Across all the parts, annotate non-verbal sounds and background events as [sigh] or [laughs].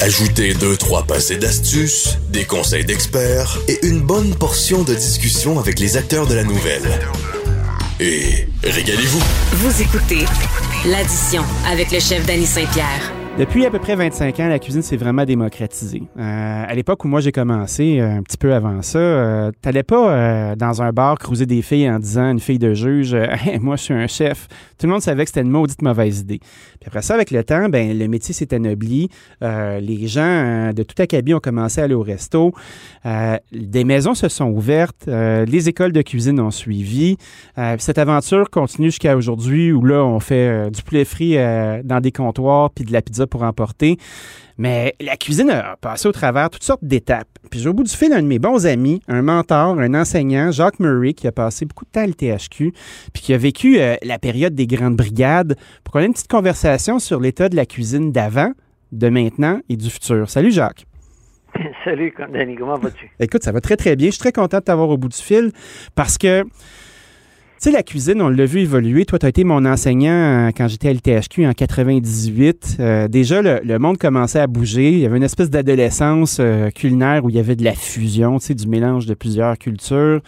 Ajoutez deux, trois passés d'astuces, des conseils d'experts et une bonne portion de discussion avec les acteurs de la nouvelle. Et régalez-vous. Vous écoutez l'addition avec le chef Danny Saint-Pierre. Depuis à peu près 25 ans, la cuisine s'est vraiment démocratisée. Euh, à l'époque où moi j'ai commencé, euh, un petit peu avant ça, euh, t'allais pas euh, dans un bar cruiser des filles en disant une fille de juge, [laughs] moi je suis un chef. Tout le monde savait que c'était une maudite mauvaise idée. Puis après ça, avec le temps, ben le métier s'est anobli. Les gens de tout acabit ont commencé à aller au resto. Des maisons se sont ouvertes. les écoles de cuisine ont suivi. Cette aventure continue jusqu'à aujourd'hui où là on fait du poulet frit dans des comptoirs puis de la pizza pour emporter. Mais la cuisine a passé au travers toutes sortes d'étapes. Puis j'ai au bout du fil un de mes bons amis, un mentor, un enseignant, Jacques Murray, qui a passé beaucoup de temps à l'THQ, puis qui a vécu euh, la période des grandes brigades, pour qu'on ait une petite conversation sur l'état de la cuisine d'avant, de maintenant et du futur. Salut Jacques. [laughs] Salut, Danny, comment vas-tu? Écoute, ça va très très bien. Je suis très content de t'avoir au bout du fil parce que sais, la cuisine, on l'a vu évoluer. Toi, tu as été mon enseignant euh, quand j'étais à l'THQ en 98. Euh, déjà, le, le monde commençait à bouger. Il y avait une espèce d'adolescence euh, culinaire où il y avait de la fusion, tu sais, du mélange de plusieurs cultures.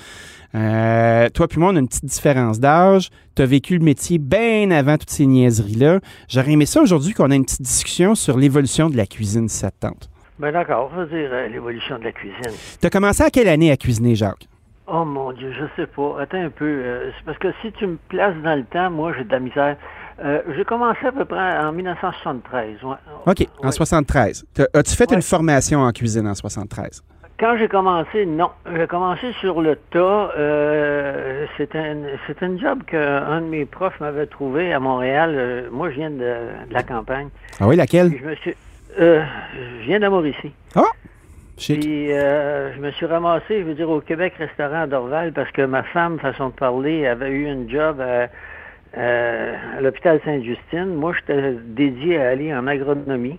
Euh, toi puis moi, on a une petite différence d'âge. Tu as vécu le métier bien avant toutes ces niaiseries-là. J'aurais aimé ça aujourd'hui qu'on ait une petite discussion sur l'évolution de la cuisine, si ça te tente. Ben d'accord, on va dire l'évolution de la cuisine. Tu as commencé à quelle année à cuisiner, Jacques? Oh mon Dieu, je sais pas. Attends un peu. euh, c'est parce que si tu me places dans le temps, moi j'ai de la misère. Euh, j'ai commencé à peu près en 1973. ouais. OK, en Ouais. 73. T'as- As-tu fait Ouais. une formation en cuisine en 73? Quand j'ai commencé, non. J'ai commencé sur le tas. Euh, c'était un, un job qu'un de mes profs m'avait trouvé à Montréal. Euh, moi, je viens de, de la campagne. Ah oui, laquelle? Puis je me suis... euh, je viens de Mauricie. Ah! Chic. Puis euh, je me suis ramassé, je veux dire, au Québec Restaurant à Dorval parce que ma femme, façon de parler, avait eu un job à, euh, à l'hôpital Sainte-Justine. Moi, j'étais dédié à aller en agronomie.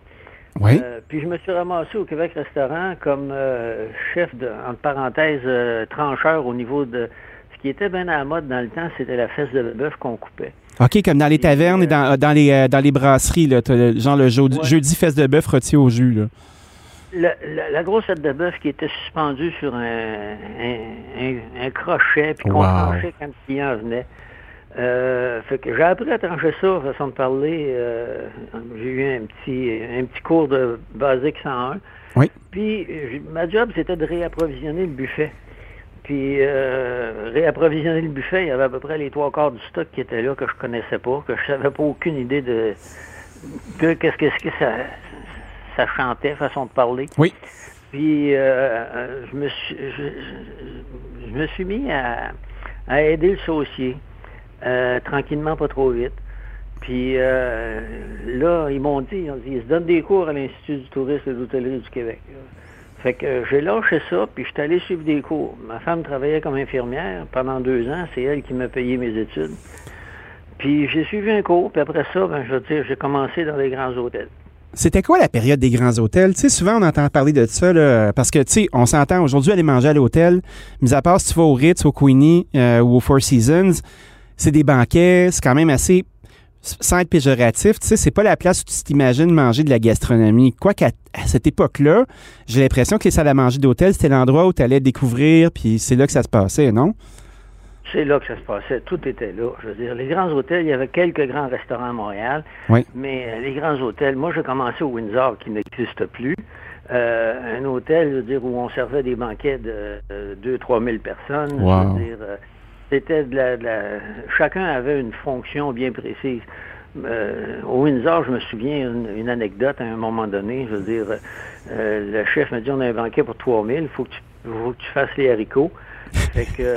Oui. Euh, puis je me suis ramassé au Québec Restaurant comme euh, chef de, entre parenthèses, euh, trancheur au niveau de ce qui était bien à la mode dans le temps, c'était la fesse de bœuf qu'on coupait. OK, comme dans les tavernes et dans, dans les, euh, dans les brasseries, là, genre le jeudi, Ouais. jeudi fesse de bœuf rôti au jus. Là. La, la, la grosse tête de bœuf qui était suspendue sur un, un, un- un crochet, puis qu'on Wow. tranchait quand le client venait. Euh, fait que j'ai appris à trancher ça, façon de parler. euh, j'ai eu un petit, un petit cours de basique 101. Oui. Puis ma job, c'était de réapprovisionner le buffet. Puis euh, réapprovisionner le buffet, il y avait à peu près les trois quarts du stock qui était là que je connaissais pas, que je savais pas aucune idée de que qu'est-ce que, ce que ça, ça chantait, façon de parler. Oui. Puis euh, euh, je me suis je, je- je me suis mis à, à aider le saucier, euh, tranquillement, pas trop vite. Puis euh, là, ils m'ont dit, ils, ont dit, ils se donnent des cours à l'Institut du tourisme et de l'hôtellerie du Québec. Fait que j'ai lâché ça, puis je suis allé suivre des cours. Ma femme travaillait comme infirmière pendant deux ans, c'est elle qui m'a payé mes études. Puis j'ai suivi un cours, puis après ça, ben, je veux dire, j'ai commencé dans les grands hôtels. C'était quoi la période des grands hôtels? Tu sais, souvent, on entend parler de ça, là, parce que, tu sais, on s'entend aujourd'hui aller manger à l'hôtel, mis à part si tu vas au Ritz, au Queenie euh, ou au Four Seasons, c'est des banquets, c'est quand même assez, sans être péjoratif, tu sais, c'est pas la place où tu t'imagines manger de la gastronomie. Quoique, à, à cette époque-là, j'ai l'impression que les salles à manger d'hôtel, c'était l'endroit où tu allais découvrir, puis c'est là que ça se passait, non? C'est là que ça se passait. Tout était là. Je veux dire, les grands hôtels, il y avait quelques grands restaurants à Montréal. Oui. Mais euh, les grands hôtels, moi, j'ai commencé au Windsor, qui n'existe plus. Euh, un hôtel, je veux dire, où on servait des banquets de 2-3 000 personnes. Wow. Je veux dire, euh, c'était de la, de la- Chacun avait une fonction bien précise. Euh, au Windsor, je me souviens une, une anecdote à un moment donné. Je veux dire, euh, le chef m'a dit on a un banquet pour 3 000, il faut que tu, faut que tu fasses les haricots. Fait que.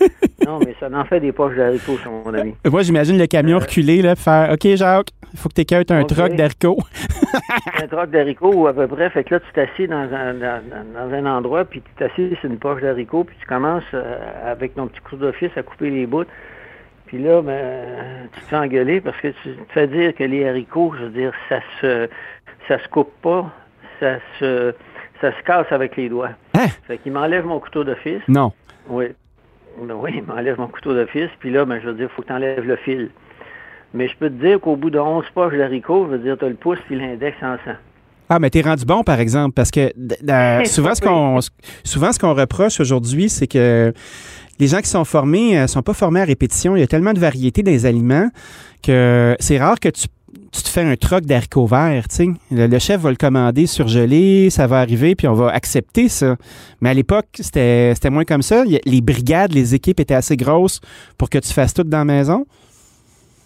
Euh, [laughs] non, mais ça en fait des poches d'haricots, mon ami. Moi, j'imagine le camion reculé, là, faire OK, Jacques, il faut que tu écoutes un OK. troc d'haricots. [laughs] un troc d'haricots ou à peu près. Fait que là, tu t'assieds dans un, dans, dans- dans un endroit, puis tu t'assieds sur une poche d'haricots, puis tu commences euh, avec ton petit couteau d'office à couper les bouts. Puis là, ben, tu te fais engueuler parce que tu te fais dire que les haricots, je veux dire, ça se ça se coupe pas, ça se ça se casse avec les doigts. Hein? Fait qu'il m'enlève mon couteau d'office. Non. Oui. Ben oui, il m'enlève mon couteau d'office, puis là, ben, je veux dire, il faut que tu enlèves le fil. Mais je peux te dire qu'au bout de 11 poches d'haricots, je veux dire, tu as le pouce puis l'index en sang. Ah, mais t'es rendu bon, par exemple, parce que d- [laughs] souvent, ce qu'on souvent ce qu'on reproche aujourd'hui, c'est que les gens qui sont formés ne sont pas formés à répétition. Il y a tellement de variétés des aliments que c'est rare que tu, tu te fais un troc d'haricots verts. tu. Le, chef va le commander surgelé, ça va arriver, puis on va accepter ça. Mais à l'époque, c'était moins comme ça. Les brigades, les équipes étaient assez grosses pour que tu fasses tout dans la maison.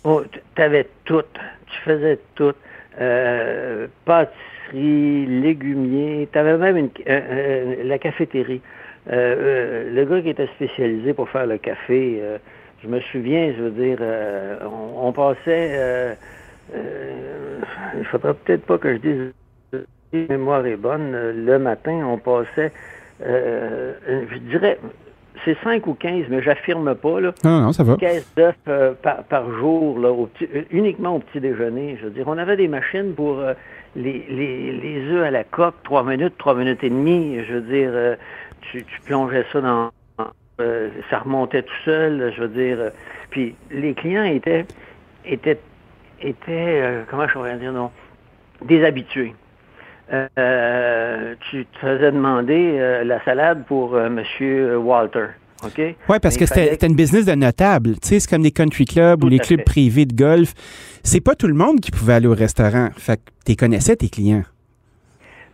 Oh, tu avais tout. Tu faisais tout. Euh, pâtisserie, légumier. Tu même euh, euh, la cafétérie. Le gars qui était spécialisé pour faire le café, je me souviens, je veux dire, on passait. Euh, euh, il faudra peut-être pas que je dise. Si la mémoire est bonne. euh, Le matin, on passait. euh, je dirais. C'est 5 ou 15, mais j'affirme pas, là Non, non, ça va. caisse d'œufs euh, par, par jour, là, au petit- euh, uniquement au petit déjeuner. Je veux dire, on avait des machines pour euh, les, les, les œufs à la coque, trois minutes, trois minutes et demie. Je veux dire, euh, tu, tu plongeais ça dans... euh, ça remontait tout seul, je veux dire. euh, puis les clients étaient... étaient, étaient euh, comment je pourrais dire, non, des habitués. Euh, euh, tu te faisais demander euh, la salade pour euh, Monsieur Walter, OK? Oui, parce Mais que c'était fallait- une business de notable. Tu sais, c'est comme des country clubs ou les clubs fait. privés de golf. C'est pas tout le monde qui pouvait aller au restaurant. Fait que tu connaissais tes clients.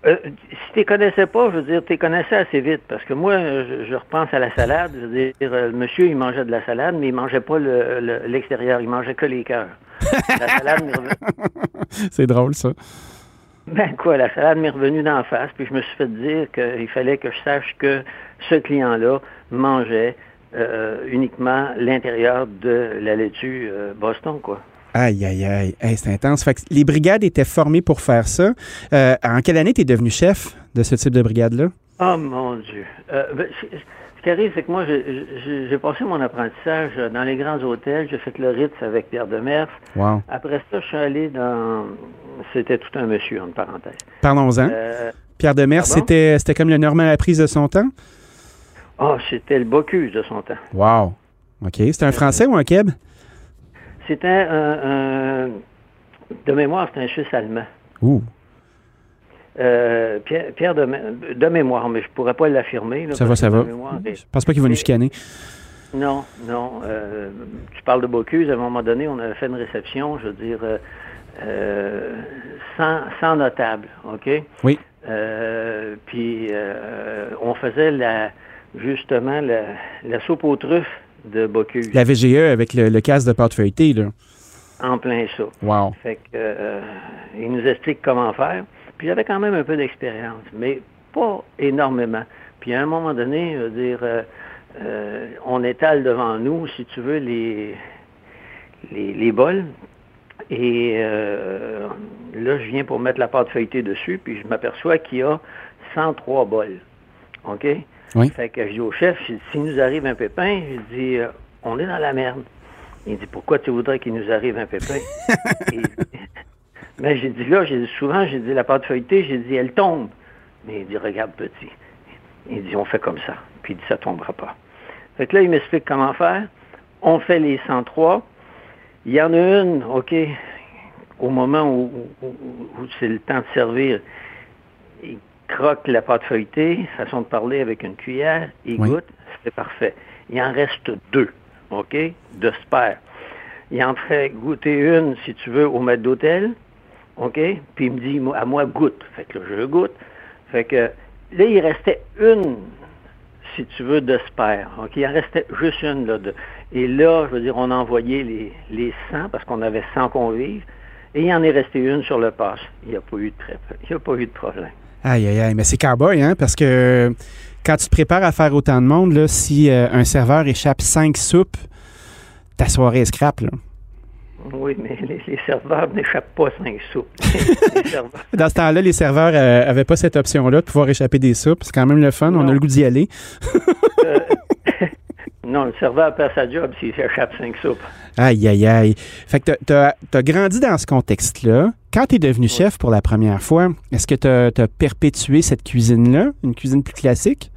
Euh, si tu les connaissais pas, je veux dire, tu les connaissais assez vite. Parce que moi, je, je repense à la salade. Je veux dire, le monsieur, il mangeait de la salade, mais il mangeait pas le- le- l'extérieur. il mangeait que les cœurs. La salade m'est revenue. [laughs] C'est drôle, ça. Ben quoi, la salade m'est revenue d'en face, puis je me suis fait dire qu'il fallait que je sache que ce client-là mangeait euh, uniquement l'intérieur de la laitue euh, Boston, quoi. Aïe, aïe, aïe. Hey, c'est intense. Fait que les brigades étaient formées pour faire ça. Euh, en quelle année tu es devenu chef de ce type de brigade-là? Oh mon Dieu. Ben, ce qui arrive, c'est que moi, j'ai- passé mon apprentissage dans les grands hôtels. J'ai fait le Ritz avec Pierre Demers. Wow. Après ça, je suis allé dans... C'était tout un monsieur, entre parenthèses. Parlons-en. Euh, Pierre Demers, c'était c'était comme le Normand à la prise de son temps? oh, c'était le Bocuse de son temps. Wow. OK. C'était un Français ou un Québé? C'était un, un- De mémoire, c'était un Suisse allemand. Ouh. Euh, Pierre, Pierre de, mé- de mémoire, mais je pourrais pas l'affirmer. Ça va, ça va. mémoire Je pense pas qu'il va nous chicaner. Non, non. euh, tu parles de Bocuse. À un moment donné, on avait fait une réception, je veux dire, euh, euh, sans, sans notable, OK? Oui. Puis on faisait la justement la, la soupe aux truffes de Bocuse. La VGE avec le, le casque de pâte feuilletée, là. En plein ça. Wow. Fait que il nous explique comment faire. Puis j'avais quand même un peu d'expérience, mais pas énormément. Puis à un moment donné, je veux dire, euh, euh, on étale devant nous, si tu veux, les, les, les bols. Et euh, là, je viens pour mettre la pâte feuilletée dessus, puis je m'aperçois qu'il y a 103 bols. OK? Oui. Fait que je dis au chef, s'il nous arrive un pépin, je dis, on est dans la merde. Il dit, pourquoi tu voudrais qu'il nous arrive un pépin? [laughs] Et- mais j'ai dit là, j'ai dit souvent, j'ai dit la pâte feuilletée, j'ai dit, elle tombe. Mais il dit, regarde petit. Il dit, on fait comme ça. Puis il dit, ça tombera pas. Fait que là, il m'explique comment faire. On fait les 103. Il y en a une, OK, au moment où, où- où- où c'est le temps de servir, il croque la pâte feuilletée, façon de parler avec une cuillère, il Oui. goûte, c'est parfait. Il en reste deux, OK, de spare. Il en fait goûter une, si tu veux, au maître d'hôtel, OK, puis il me dit, à moi, goûte. Fait que là, je goûte. Fait que là, il restait une, si tu veux, de spare. OK, il en restait juste une, là, et là, je veux dire, on a envoyé les, les 100 parce qu'on avait 100 convives. Et il en est resté une sur le pass. Il n'y a pas eu de pré- il n'y a pas eu de problème. Aïe, aïe, aïe. Mais c'est cowboy, hein? Parce que quand tu te prépares à faire autant de monde, là, si euh, un serveur échappe cinq soupes, ta soirée est scrap, là. Oui, mais les, les serveurs n'échappent pas cinq soupes. [laughs] Dans ce temps-là, les serveurs n'avaient pas cette option-là de pouvoir échapper des soupes. C'est quand même le fun. On a le goût d'y aller. euh, [laughs] non, le serveur perd sa job s'il échappe cinq soupes. Aïe, aïe, aïe. Fait que tu as, grandi dans ce contexte-là. Quand tu es devenu chef pour la première fois, est-ce que tu as, perpétué cette cuisine-là, une cuisine plus classique?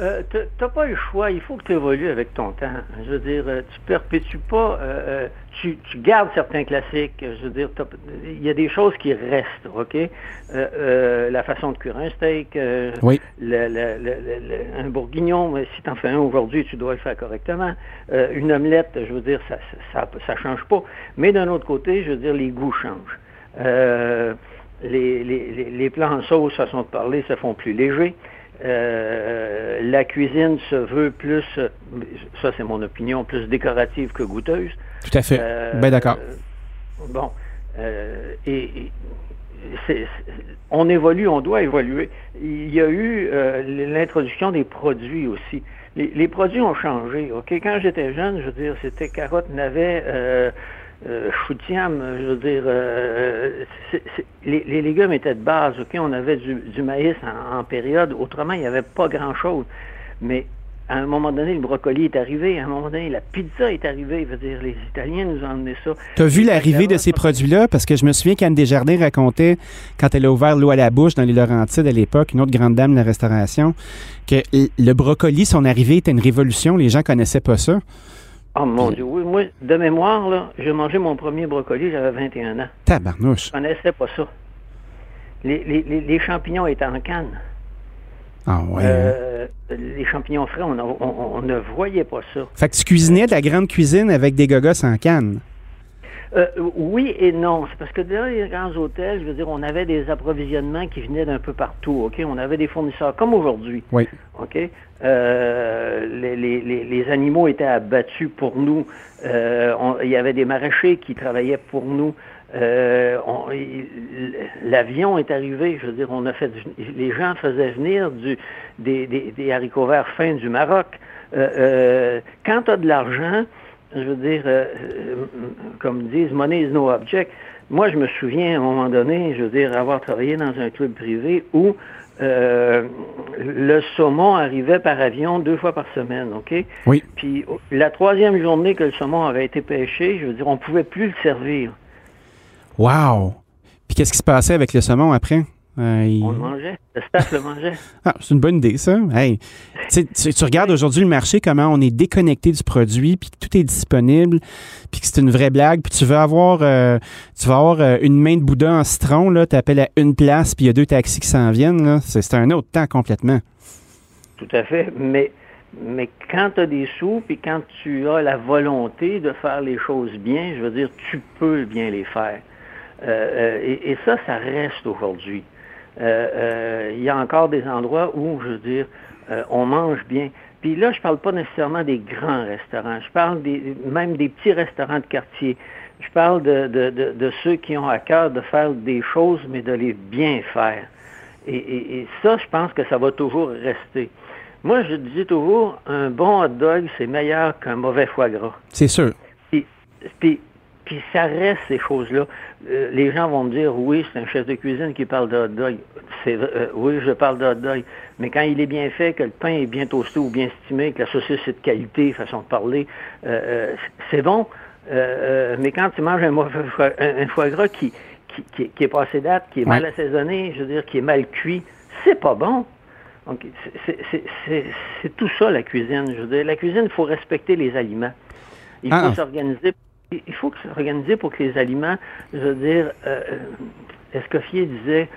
Euh, tu n'as pas le choix. Il faut que tu évolues avec ton temps. Je veux dire, euh, tu perpétues pas. Euh, tu, gardes certains classiques. Je veux dire, il y a des choses qui restent, OK? la façon de cuire un steak, oui. un bourguignon, si tu en fais un aujourd'hui, tu dois le faire correctement. une omelette, je veux dire, ça ça, ça, change pas. Mais d'un autre côté, je veux dire, les goûts changent. Les, les, les, plats en sauce, façon de parler, se font plus légers. Euh, la cuisine se veut plus, ça c'est mon opinion, plus décorative que goûteuse. Tout à fait. Euh, ben d'accord. bon. Euh, et, on évolue, on doit évoluer. Il y a eu l'introduction des produits aussi. Les, les, produits ont changé. Ok, quand j'étais jeune, je veux dire, c'était carotte, navet, euh, je veux dire, euh, les, légumes étaient de base, OK? On avait du, maïs en, période, autrement, il n'y avait pas grand-chose. Mais à un moment donné, le brocoli est arrivé, à un moment donné, la pizza est arrivée. Je veux dire, les Italiens nous ont emmené ça. Tu as vu l'arrivée de ces produits-là? Parce que je me souviens qu'Anne Desjardins racontait, quand elle a ouvert l'eau à la bouche dans les Laurentides à l'époque, une autre grande dame de la restauration, que le brocoli, son arrivée était une révolution. Les gens connaissaient pas ça. Oh mon Dieu, oui. Moi, de mémoire, là, j'ai mangé mon premier brocoli, j'avais 21 ans. Tabarnouche. Je connaissais pas ça. Les, les, les, champignons étaient en canne. Ah ouais. Euh, les champignons frais, on, on, ne voyait pas ça. Fait que tu cuisinais de la grande cuisine avec des gogos en canne. Euh, oui et non. C'est parce que dans les grands hôtels, je veux dire, on avait des approvisionnements qui venaient d'un peu partout. OK? On avait des fournisseurs comme aujourd'hui. Oui. OK? Euh, les, les, les, animaux étaient abattus pour nous. Euh, il y avait des maraîchers qui travaillaient pour nous. L'avion est arrivé, je veux dire, on a fait les gens faisaient venir du, des, des, des haricots verts fins du Maroc. quand tu as de l'argent, je veux dire, euh, euh, comme disent, money is no object. Moi, je me souviens à un moment donné, je veux dire, avoir travaillé dans un club privé où euh, le saumon arrivait par avion deux fois par semaine, OK? Oui. Puis la troisième journée que le saumon avait été pêché, je veux dire, on ne pouvait plus le servir. Wow! Puis qu'est-ce qui se passait avec le saumon après? Euh, on le mangeait. Le staff le mangeait. [laughs] Ah, c'est une bonne idée, ça. Hey, tu, tu, regardes aujourd'hui le marché, comment on est déconnecté du produit, puis tout est disponible, puis que c'est une vraie blague, puis tu veux avoir, euh, tu vas avoir euh, une main de Bouddha en citron, là, tu appelles à une place, puis il y a deux taxis qui s'en viennent. Là. C'est, un autre temps complètement. Tout à fait. Mais, mais quand tu as des sous, puis quand tu as la volonté de faire les choses bien, je veux dire, tu peux bien les faire. et, et ça, ça reste aujourd'hui. Euh, euh, il y a encore des endroits où, je veux dire, euh, on mange bien. Puis là, je parle pas nécessairement des grands restaurants. Je parle des, même des petits restaurants de quartier. Je parle de, de, de, ceux qui ont à cœur de faire des choses, mais de les bien faire. Et, et, ça, je pense que ça va toujours rester. Moi, je dis toujours, un bon hot dog, c'est meilleur qu'un mauvais foie gras. C'est sûr. Puis, puis puis ça reste ces choses-là. Euh, les gens vont me dire, oui, c'est un chef de cuisine qui parle de hot dog. Euh, oui, je parle de hot dog. Mais quand il est bien fait, que le pain est bien toasté ou bien estimé, que la saucisse est de qualité, façon de parler, euh, c'est bon. mais quand tu manges un, foie gras qui, qui, qui, est passé date, qui est mal assaisonné, je veux dire, qui est mal cuit, c'est pas bon. Donc, c'est tout ça, la cuisine. Je veux dire, la cuisine, il faut respecter les aliments. Il faut ah. s'organiser il faut s'organiser pour que les aliments, je veux dire, euh, Escoffier disait,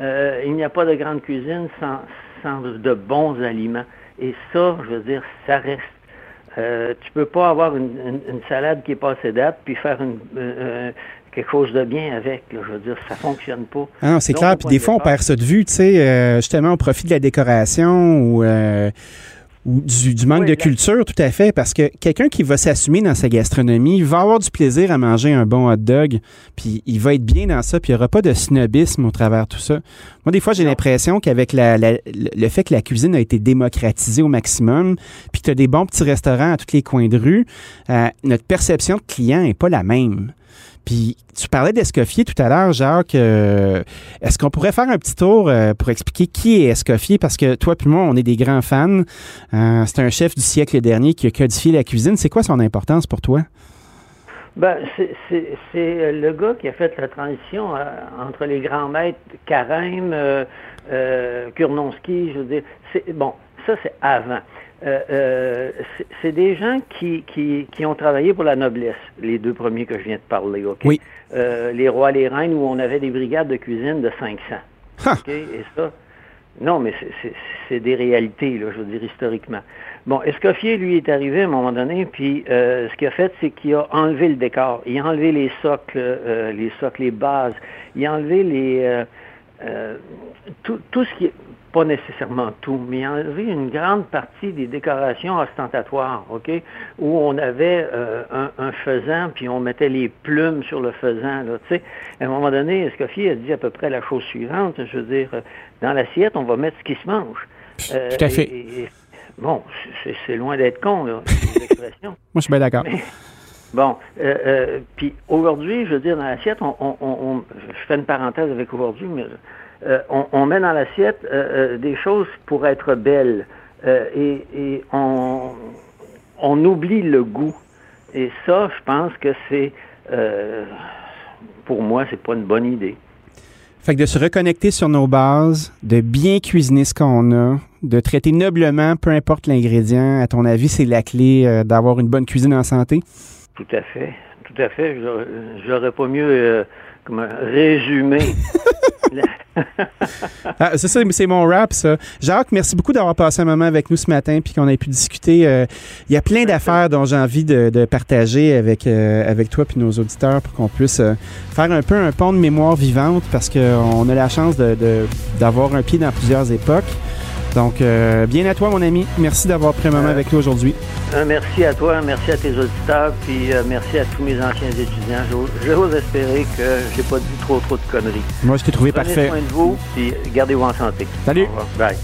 euh, il n'y a pas de grande cuisine sans, sans, de bons aliments. Et ça, je veux dire, ça reste. Euh, tu peux pas avoir une, salade qui est passée date puis faire une, euh, quelque chose de bien avec. je veux dire, ça fonctionne pas. Ah, c'est clair. Puis des fois, on perd ça de vue, tu sais, justement, au profit de la décoration ou ou du, manque de culture, tout à fait, parce que quelqu'un qui va s'assumer dans sa gastronomie va avoir du plaisir à manger un bon hot dog, puis il va être bien dans ça, puis il n'y aura pas de snobisme au travers de tout ça. Moi, des fois, j'ai l'impression qu'avec la, le fait que la cuisine a été démocratisée au maximum, puis que tu as des bons petits restaurants à tous les coins de rue, euh, notre perception de client n'est pas la même. Puis tu parlais d'Escoffier tout à l'heure, Jacques. Euh, est-ce qu'on pourrait faire un petit tour euh, pour expliquer qui est Escoffier? Parce que toi puis moi, on est des grands fans. Euh, c'est un chef du siècle dernier qui a codifié la cuisine. C'est quoi son importance pour toi? Ben, c'est le gars qui a fait la transition entre les grands maîtres Carême, Kurnonski, je veux dire. Bon, ça, c'est avant. Euh, euh, c'est des gens qui, qui, qui, ont travaillé pour la noblesse, les deux premiers que je viens de parler, OK? Oui. Euh, les rois, les reines, où on avait des brigades de cuisine de 500. OK? Et ça, non, mais c'est des réalités, là, je veux dire, historiquement. Bon, Escoffier, lui, est arrivé à un moment donné, puis ce qu'il a fait, c'est qu'il a enlevé le décor. Il a enlevé les socles, les socles, les bases. Il a enlevé les... tout, tout ce qui pas nécessairement tout, mais enlever une grande partie des décorations ostentatoires, OK, où on avait euh, un, un, faisan, puis on mettait les plumes sur le faisan, là, tu sais. À un moment donné, Escoffier a dit à peu près la chose suivante, je veux dire, euh, dans l'assiette, on va mettre ce qui se mange. Euh, Tout à fait. bon, c'est loin d'être con, là, l'expression. [laughs] Moi, je suis bien d'accord. Bon, euh, puis aujourd'hui, je veux dire, dans l'assiette, on, on, on, je fais une parenthèse avec aujourd'hui, mais euh, on, met dans l'assiette euh, euh, des choses pour être belles et, on, oublie le goût. Et ça, je pense que c'est, pour moi, c'est pas une bonne idée. Fait que de se reconnecter sur nos bases, de bien cuisiner ce qu'on a, de traiter noblement, peu importe l'ingrédient, à ton avis, c'est la clé d'avoir une bonne cuisine en santé? Tout à fait. Tout à fait. J'aurais pas mieux comme résumé [laughs] ah, c'est ça, c'est mon rap, ça. Jacques, merci beaucoup d'avoir passé un moment avec nous ce matin puis qu'on ait pu discuter. Euh, il y a plein d'affaires dont j'ai envie de, partager avec, euh, avec toi puis nos auditeurs pour qu'on puisse euh, faire un peu un pont de mémoire vivante parce qu'on a la chance d'avoir un pied dans plusieurs époques. Donc, euh, bien à toi, mon ami. Merci d'avoir pris un moment euh, avec nous aujourd'hui. merci à toi, merci à tes auditeurs, puis euh, merci à tous mes anciens étudiants. J'ose espérer que j'ai pas dit trop, trop de conneries. Moi, je t'ai trouvé Prenez parfait. soin de vous, puis gardez-vous en santé. Salut. Bye.